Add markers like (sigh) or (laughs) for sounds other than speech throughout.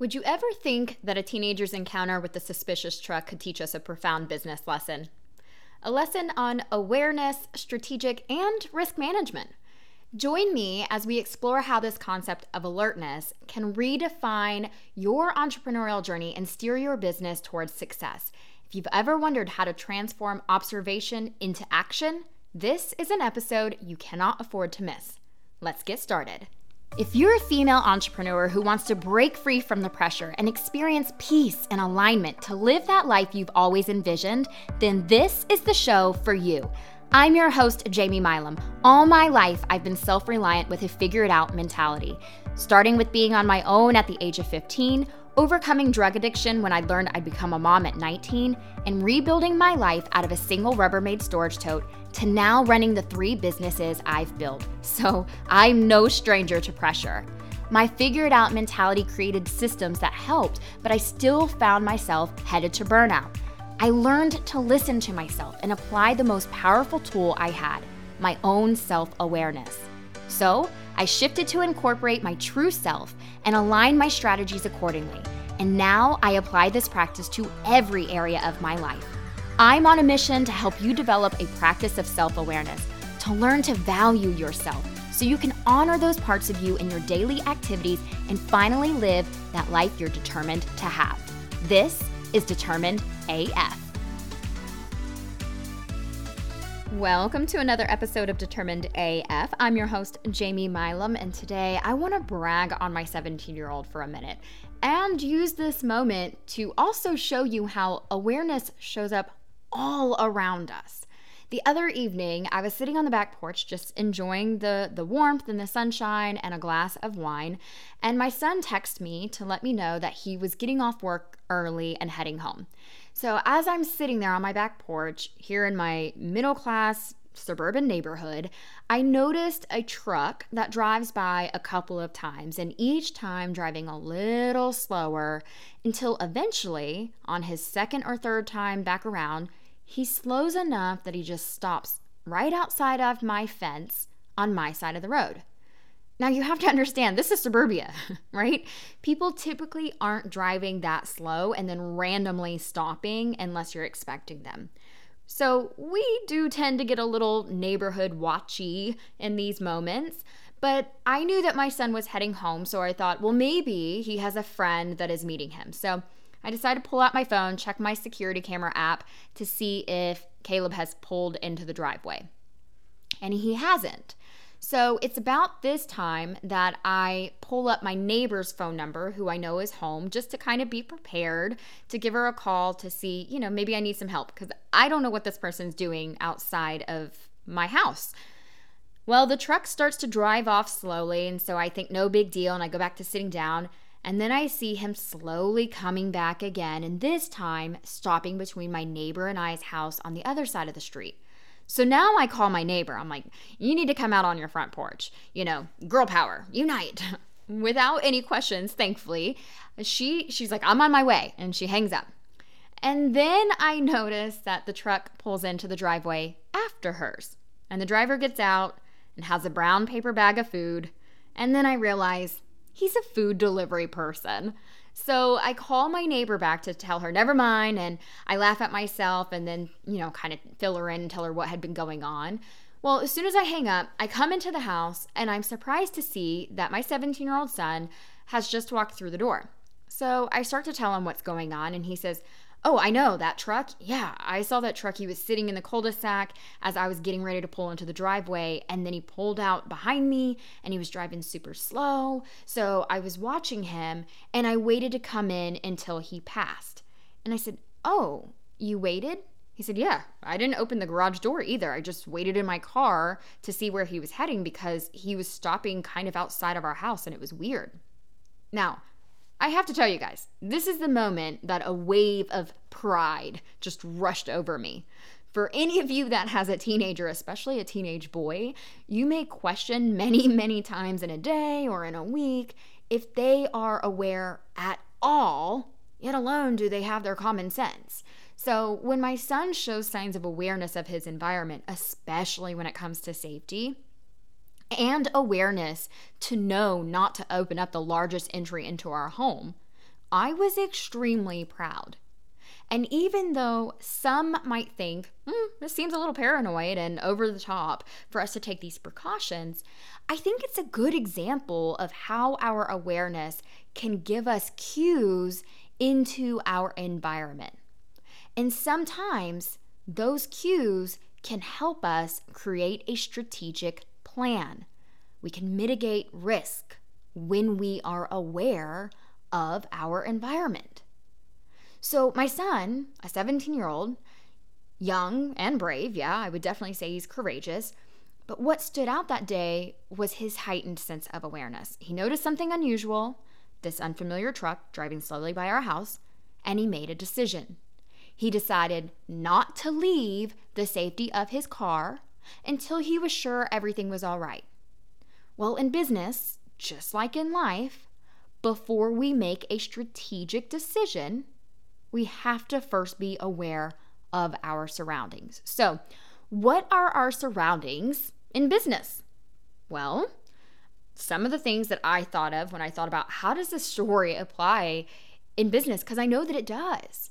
Would you ever think that a teenager's encounter with the suspicious truck could teach us a profound business lesson? A lesson on awareness, strategic, and risk management. Join me as we explore how this concept of alertness can redefine your entrepreneurial journey and steer your business towards success. If you've ever wondered how to transform observation into action, this is an episode you cannot afford to miss. Let's get started. If you're a female entrepreneur who wants to break free from the pressure and experience peace and alignment to live that life you've always envisioned, then this is the show for you. I'm your host, Jamie Milam. All my life, I've been self reliant with a figure it out mentality. Starting with being on my own at the age of 15, overcoming drug addiction when I learned I'd become a mom at 19, and rebuilding my life out of a single Rubbermaid storage tote to now running the three businesses I've built. So I'm no stranger to pressure. My figure it out mentality created systems that helped, but I still found myself headed to burnout. I learned to listen to myself and apply the most powerful tool I had my own self awareness. So I shifted to incorporate my true self and align my strategies accordingly. And now I apply this practice to every area of my life. I'm on a mission to help you develop a practice of self awareness, to learn to value yourself so you can honor those parts of you in your daily activities and finally live that life you're determined to have. This is Determined AF. Welcome to another episode of Determined AF. I'm your host, Jamie Milam, and today I want to brag on my 17 year old for a minute and use this moment to also show you how awareness shows up all around us. The other evening, I was sitting on the back porch just enjoying the, the warmth and the sunshine and a glass of wine, and my son texted me to let me know that he was getting off work early and heading home. So, as I'm sitting there on my back porch here in my middle class suburban neighborhood, I noticed a truck that drives by a couple of times, and each time driving a little slower until eventually, on his second or third time back around, he slows enough that he just stops right outside of my fence on my side of the road. Now, you have to understand, this is suburbia, (laughs) right? People typically aren't driving that slow and then randomly stopping unless you're expecting them. So, we do tend to get a little neighborhood watchy in these moments. But I knew that my son was heading home, so I thought, well, maybe he has a friend that is meeting him. So I decided to pull out my phone, check my security camera app to see if Caleb has pulled into the driveway. And he hasn't. So it's about this time that I pull up my neighbor's phone number, who I know is home, just to kind of be prepared to give her a call to see, you know, maybe I need some help because I don't know what this person's doing outside of my house. Well, the truck starts to drive off slowly, and so I think no big deal, and I go back to sitting down. And then I see him slowly coming back again, and this time stopping between my neighbor and I's house on the other side of the street. So now I call my neighbor. I'm like, you need to come out on your front porch. You know, girl power, unite. (laughs) Without any questions, thankfully, she she's like, I'm on my way, and she hangs up. And then I notice that the truck pulls into the driveway after hers. And the driver gets out and has a brown paper bag of food. And then I realize he's a food delivery person. So I call my neighbor back to tell her, never mind. And I laugh at myself and then, you know, kind of fill her in and tell her what had been going on. Well, as soon as I hang up, I come into the house and I'm surprised to see that my 17 year old son has just walked through the door. So I start to tell him what's going on, and he says, Oh, I know that truck. Yeah, I saw that truck. He was sitting in the cul de sac as I was getting ready to pull into the driveway, and then he pulled out behind me and he was driving super slow. So I was watching him and I waited to come in until he passed. And I said, Oh, you waited? He said, Yeah, I didn't open the garage door either. I just waited in my car to see where he was heading because he was stopping kind of outside of our house and it was weird. Now, I have to tell you guys, this is the moment that a wave of pride just rushed over me. For any of you that has a teenager, especially a teenage boy, you may question many, (laughs) many times in a day or in a week if they are aware at all, yet alone do they have their common sense. So, when my son shows signs of awareness of his environment, especially when it comes to safety, and awareness to know not to open up the largest entry into our home, I was extremely proud. And even though some might think, hmm, this seems a little paranoid and over the top for us to take these precautions, I think it's a good example of how our awareness can give us cues into our environment. And sometimes those cues can help us create a strategic plan. We can mitigate risk when we are aware of our environment. So, my son, a 17 year old, young and brave, yeah, I would definitely say he's courageous. But what stood out that day was his heightened sense of awareness. He noticed something unusual, this unfamiliar truck driving slowly by our house, and he made a decision. He decided not to leave the safety of his car until he was sure everything was all right. Well, in business, just like in life, before we make a strategic decision, we have to first be aware of our surroundings. So, what are our surroundings in business? Well, some of the things that I thought of when I thought about how does this story apply in business because I know that it does.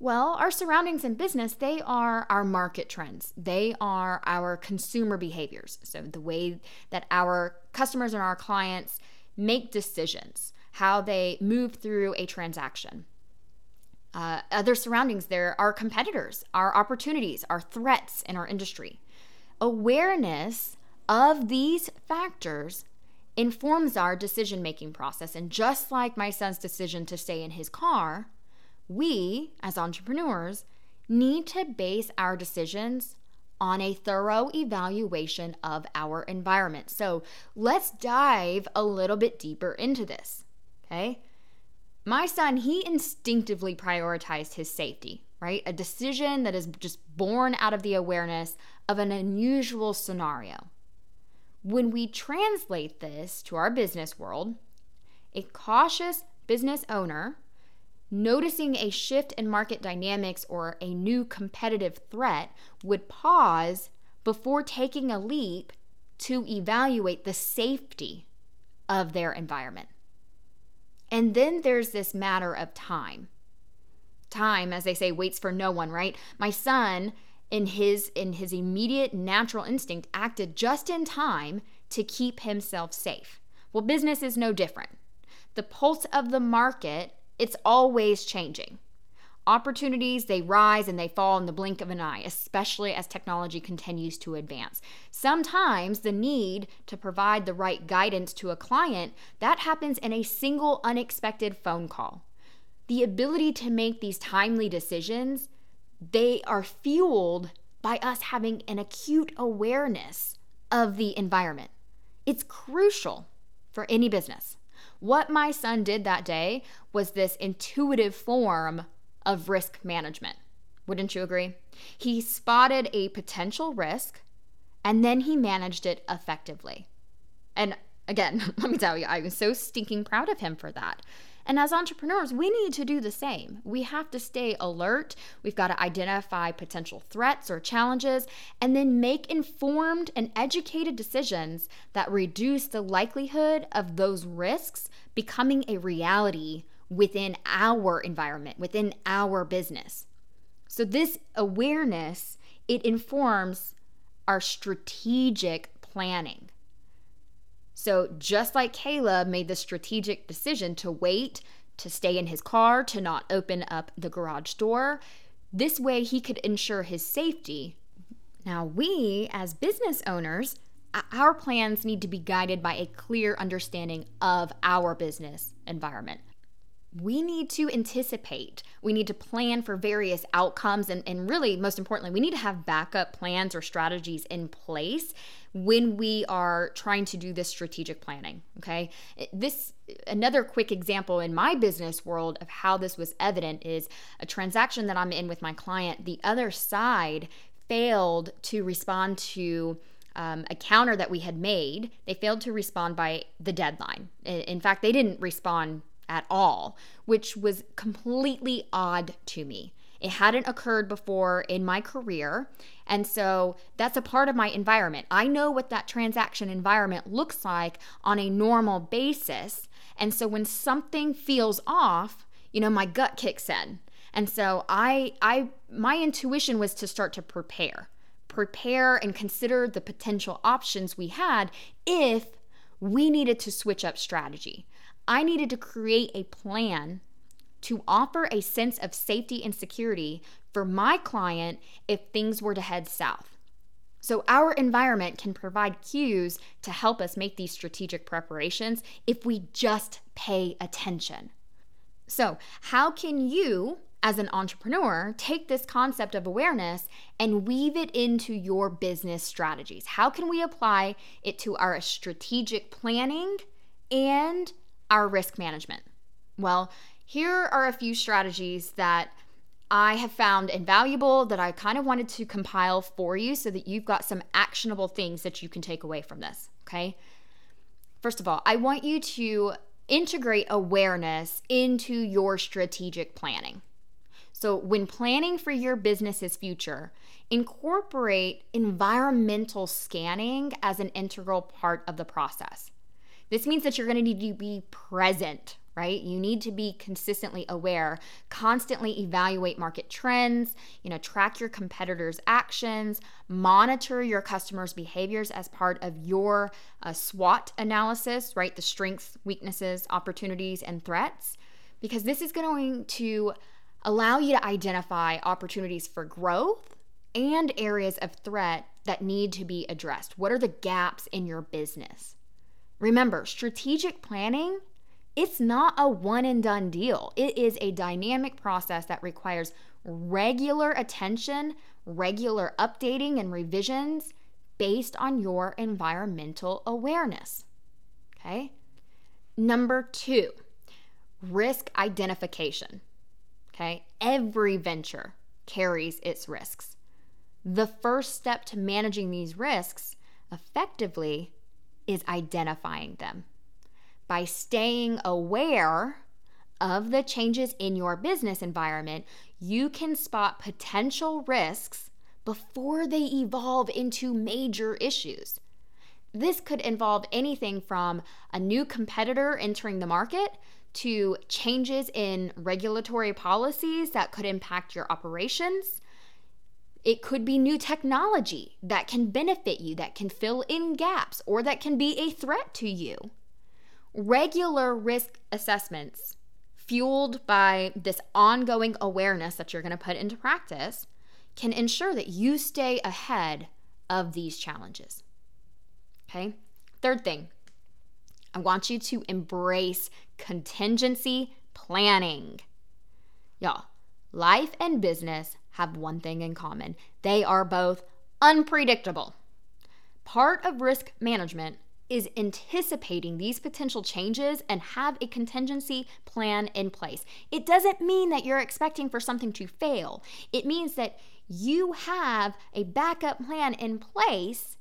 Well, our surroundings in business, they are our market trends. They are our consumer behaviors. So the way that our customers and our clients make decisions, how they move through a transaction uh, other surroundings there are competitors, our opportunities, our threats in our industry. Awareness of these factors informs our decision making process. And just like my son's decision to stay in his car, we, as entrepreneurs, need to base our decisions on a thorough evaluation of our environment. So let's dive a little bit deeper into this. Okay. My son, he instinctively prioritized his safety, right? A decision that is just born out of the awareness of an unusual scenario. When we translate this to our business world, a cautious business owner noticing a shift in market dynamics or a new competitive threat would pause before taking a leap to evaluate the safety of their environment. And then there's this matter of time. Time, as they say, waits for no one, right? My son, in his in his immediate natural instinct, acted just in time to keep himself safe. Well, business is no different. The pulse of the market, it's always changing. Opportunities, they rise and they fall in the blink of an eye, especially as technology continues to advance. Sometimes the need to provide the right guidance to a client, that happens in a single unexpected phone call. The ability to make these timely decisions, they are fueled by us having an acute awareness of the environment. It's crucial for any business. What my son did that day was this intuitive form of risk management. Wouldn't you agree? He spotted a potential risk and then he managed it effectively. And again, (laughs) let me tell you, I was so stinking proud of him for that. And as entrepreneurs, we need to do the same. We have to stay alert. We've got to identify potential threats or challenges and then make informed and educated decisions that reduce the likelihood of those risks becoming a reality within our environment, within our business. So this awareness, it informs our strategic planning. So just like Caleb made the strategic decision to wait, to stay in his car, to not open up the garage door, this way he could ensure his safety. Now, we as business owners, our plans need to be guided by a clear understanding of our business environment we need to anticipate. We need to plan for various outcomes. And, and really, most importantly, we need to have backup plans or strategies in place when we are trying to do this strategic planning. Okay. This, another quick example in my business world of how this was evident is a transaction that I'm in with my client. The other side failed to respond to um, a counter that we had made. They failed to respond by the deadline. In fact, they didn't respond at all, which was completely odd to me. It hadn't occurred before in my career. And so that's a part of my environment. I know what that transaction environment looks like on a normal basis. And so when something feels off, you know, my gut kicks in. And so I I my intuition was to start to prepare. Prepare and consider the potential options we had if we needed to switch up strategy. I needed to create a plan to offer a sense of safety and security for my client if things were to head south. So, our environment can provide cues to help us make these strategic preparations if we just pay attention. So, how can you, as an entrepreneur, take this concept of awareness and weave it into your business strategies? How can we apply it to our strategic planning and our risk management? Well, here are a few strategies that I have found invaluable that I kind of wanted to compile for you so that you've got some actionable things that you can take away from this. Okay. First of all, I want you to integrate awareness into your strategic planning. So, when planning for your business's future, incorporate environmental scanning as an integral part of the process. This means that you're going to need to be present right? You need to be consistently aware, constantly evaluate market trends, you know, track your competitors' actions, monitor your customers' behaviors as part of your uh, SWOT analysis, right? The strengths, weaknesses, opportunities, and threats, because this is going to allow you to identify opportunities for growth and areas of threat that need to be addressed. What are the gaps in your business? Remember, strategic planning it's not a one and done deal. It is a dynamic process that requires regular attention, regular updating and revisions based on your environmental awareness. Okay? Number two, risk identification. Okay? Every venture carries its risks. The first step to managing these risks effectively is identifying them by staying aware of the changes in your business environment, you can spot potential risks before they evolve into major issues. This could involve anything from a new competitor entering the market to changes in regulatory policies that could impact your operations. It could be new technology that can benefit you, that can fill in gaps, or that can be a threat to you regular risk assessments fueled by this ongoing awareness that you're going to put into practice can ensure that you stay ahead of these challenges. Okay? Third thing, I want you to embrace contingency planning. Y'all, life and business have one thing in common they are both unpredictable. Part of risk management is anticipating these potential changes and have a contingency plan in place. It doesn't mean that you're expecting for something to fail, it means that you have a backup plan in place,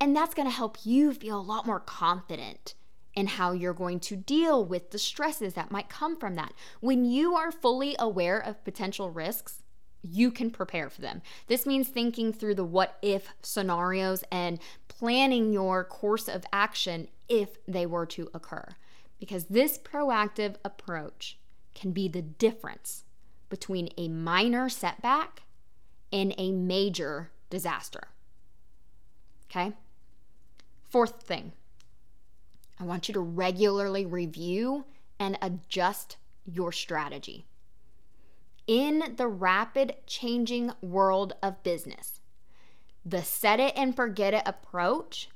and that's going to help you feel a lot more confident in how you're going to deal with the stresses that might come from that. When you are fully aware of potential risks, you can prepare for them. This means thinking through the what if scenarios and planning your course of action if they were to occur. Because this proactive approach can be the difference between a minor setback and a major disaster. Okay? Fourth thing, I want you to regularly review and adjust your strategy in the rapid changing world of business. The set it and forget it approach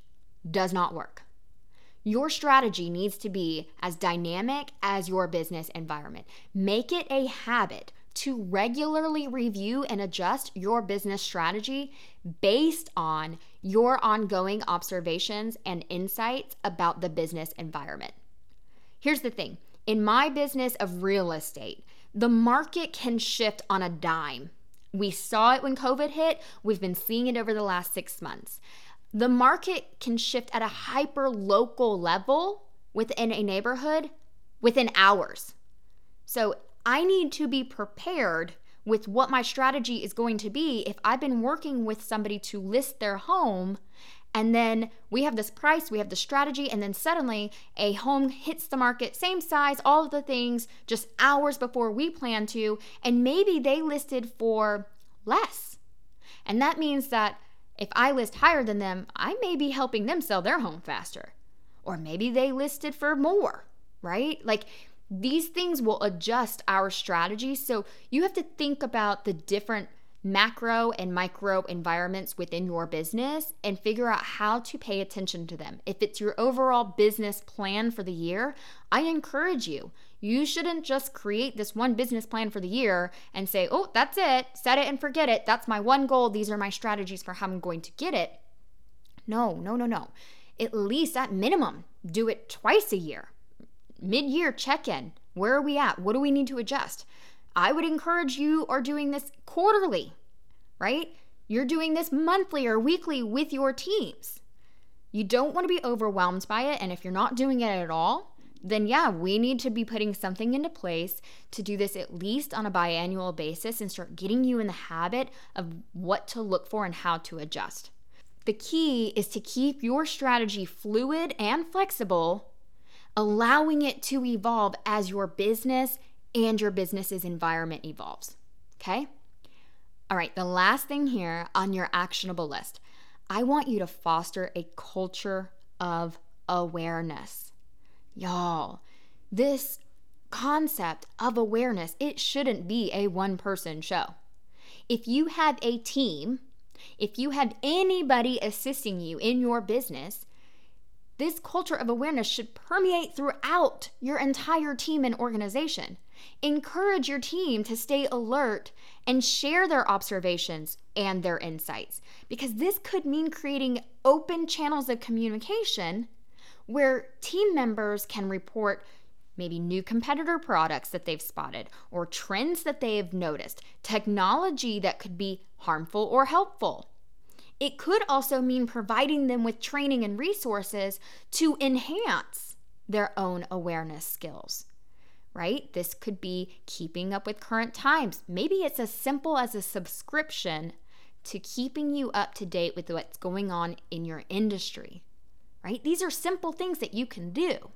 does not work. Your strategy needs to be as dynamic as your business environment. Make it a habit to regularly review and adjust your business strategy based on your ongoing observations and insights about the business environment. Here's the thing in my business of real estate, the market can shift on a dime. We saw it when COVID hit, we've been seeing it over the last six months. The market can shift at a hyper local level within a neighborhood within hours. So I need to be prepared with what my strategy is going to be if I've been working with somebody to list their home And then we have this price, we have the strategy, and then suddenly a home hits the market, same size, all of the things, just hours before we plan to, and maybe they listed for less. And that means that if I list higher than them, I may be helping them sell their home faster. Or maybe they listed for more, right? Like these things will adjust our strategy. So you have to think about the different macro and micro environments within your business and figure out how to pay attention to them. If it's your overall business plan for the year, I encourage you. You shouldn't just create this one business plan for the year and say, oh, that's it, set it and forget it. That's my one goal. These are my strategies for how I'm going to get it. No, no, no, no. At least at minimum, do it twice a year. Mid year check in. Where are we at? What do we need to adjust? I would encourage you are doing this quarterly, right? You're doing this monthly or weekly with your teams. You don't want to be overwhelmed by it. And if you're not doing it at all, then yeah, we need to be putting something into place to do this at least on a biannual basis and start getting you in the habit of what to look for and how to adjust. The key is to keep your strategy fluid and flexible, allowing it to evolve as your business and your business's environment evolves. Okay? All right, the last thing here on your actionable list I want you to foster a culture of awareness. Y'all, this concept of awareness, it shouldn't be a one person show. If you have a team, if you have anybody assisting you in your business, this culture of awareness should permeate throughout your entire team and organization. Encourage your team to stay alert and share their observations and their insights because this could mean creating open channels of communication where team members can report maybe new competitor products that they've spotted or trends that they have noticed, technology that could be harmful or helpful. It could also mean providing them with training and resources to enhance their own awareness skills right? This could be keeping up with current times. Maybe it's as simple as a subscription to keeping you up to date with what's going on in your industry, right? These are simple things that you can do.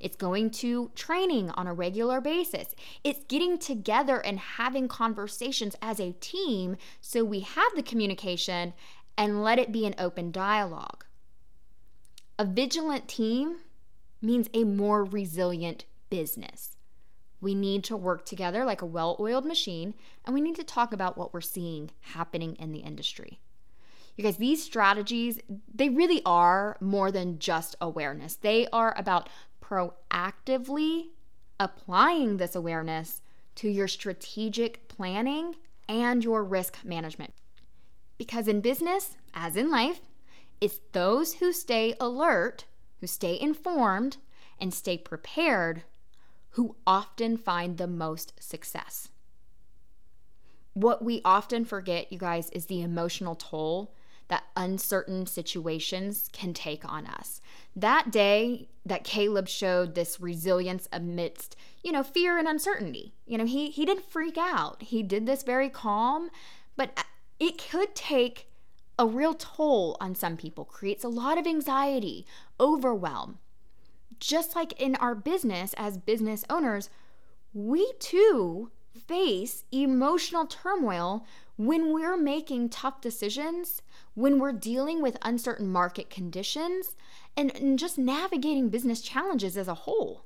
It's going to training on a regular basis. It's getting together and having conversations as a team so we have the communication and let it be an open dialogue. A vigilant team means a more resilient business. We need to work together like a well oiled machine, and we need to talk about what we're seeing happening in the industry. You guys, these strategies, they really are more than just awareness. They are about proactively applying this awareness to your strategic planning and your risk management. Because in business, as in life, it's those who stay alert, who stay informed, and stay prepared who often find the most success. What we often forget, you guys, is the emotional toll that uncertain situations can take on us. That day that Caleb showed this resilience amidst, you know, fear and uncertainty. You know, he he didn't freak out. He did this very calm, but uh, it could take a real toll on some people. Creates a lot of anxiety, overwhelm just like in our business as business owners, we too face emotional turmoil when we're making tough decisions, when we're dealing with uncertain market conditions, and, and just navigating business challenges as a whole.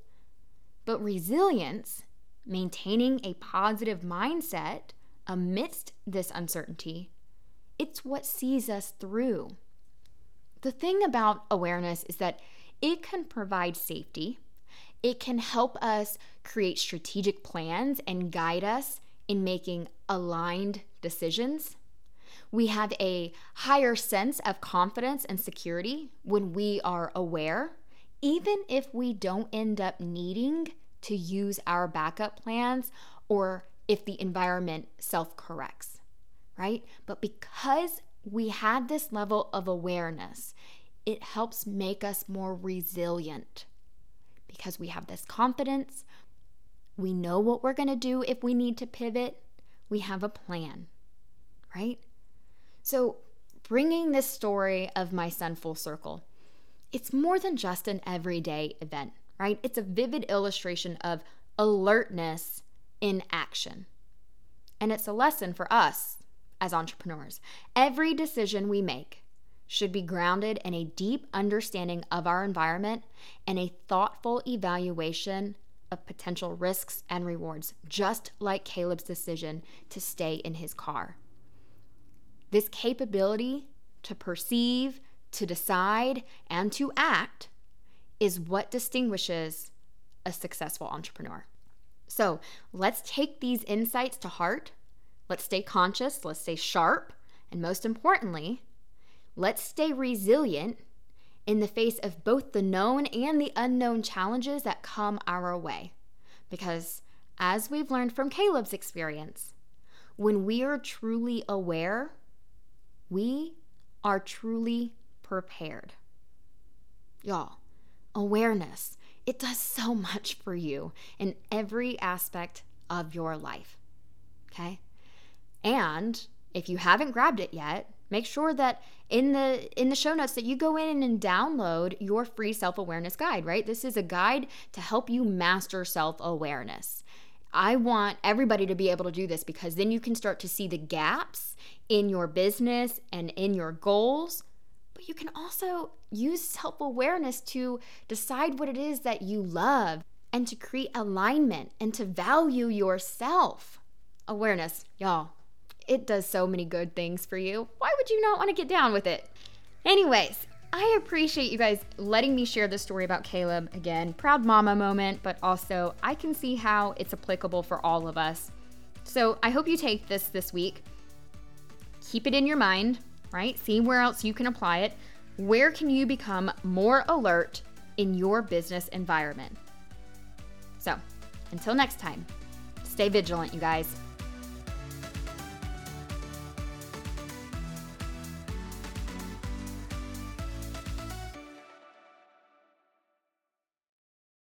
But resilience, maintaining a positive mindset amidst this uncertainty, it's what sees us through. The thing about awareness is that it can provide safety. It can help us create strategic plans and guide us in making aligned decisions. We have a higher sense of confidence and security when we are aware, even if we don't end up needing to use our backup plans or if the environment self corrects, right? But because we had this level of awareness, it helps make us more resilient because we have this confidence. We know what we're going to do if we need to pivot. We have a plan, right? So, bringing this story of my son full circle, it's more than just an everyday event, right? It's a vivid illustration of alertness in action. And it's a lesson for us as entrepreneurs. Every decision we make should be grounded in a deep understanding of our environment and a thoughtful evaluation of potential risks and rewards, just like Caleb's decision to stay in his car. This capability to perceive, to decide, and to act is what distinguishes a successful entrepreneur. So let's take these insights to heart. Let's stay conscious, let's stay sharp, and most importantly, let's stay resilient in the face of both the known and the unknown challenges that come our way. Because as we've learned from Caleb's experience, when we are truly aware, we are truly prepared. Y'all, awareness, it does so (laughs) much for you in every aspect of your life. Okay? And if you haven't grabbed it yet, make sure that in the in the show notes that you go in and download your free self-awareness guide, right? This is a guide to help you master self-awareness. I want everybody to be able to do this because then you can start to see the gaps in your business and in your goals. But you can also use self awareness to decide what it is that you love and to create alignment and to value yourself. Awareness, y'all, it does so many good things for you. Why would you not want to get down with it? Anyways, I appreciate you guys letting me share the story about Caleb. Again, proud mama moment, but also I can see how it's applicable for all of us. So I hope you take this this week. Keep it in your mind, right? See where else you can apply it. Where can you become more alert in your business environment? So until next time, stay vigilant, you guys.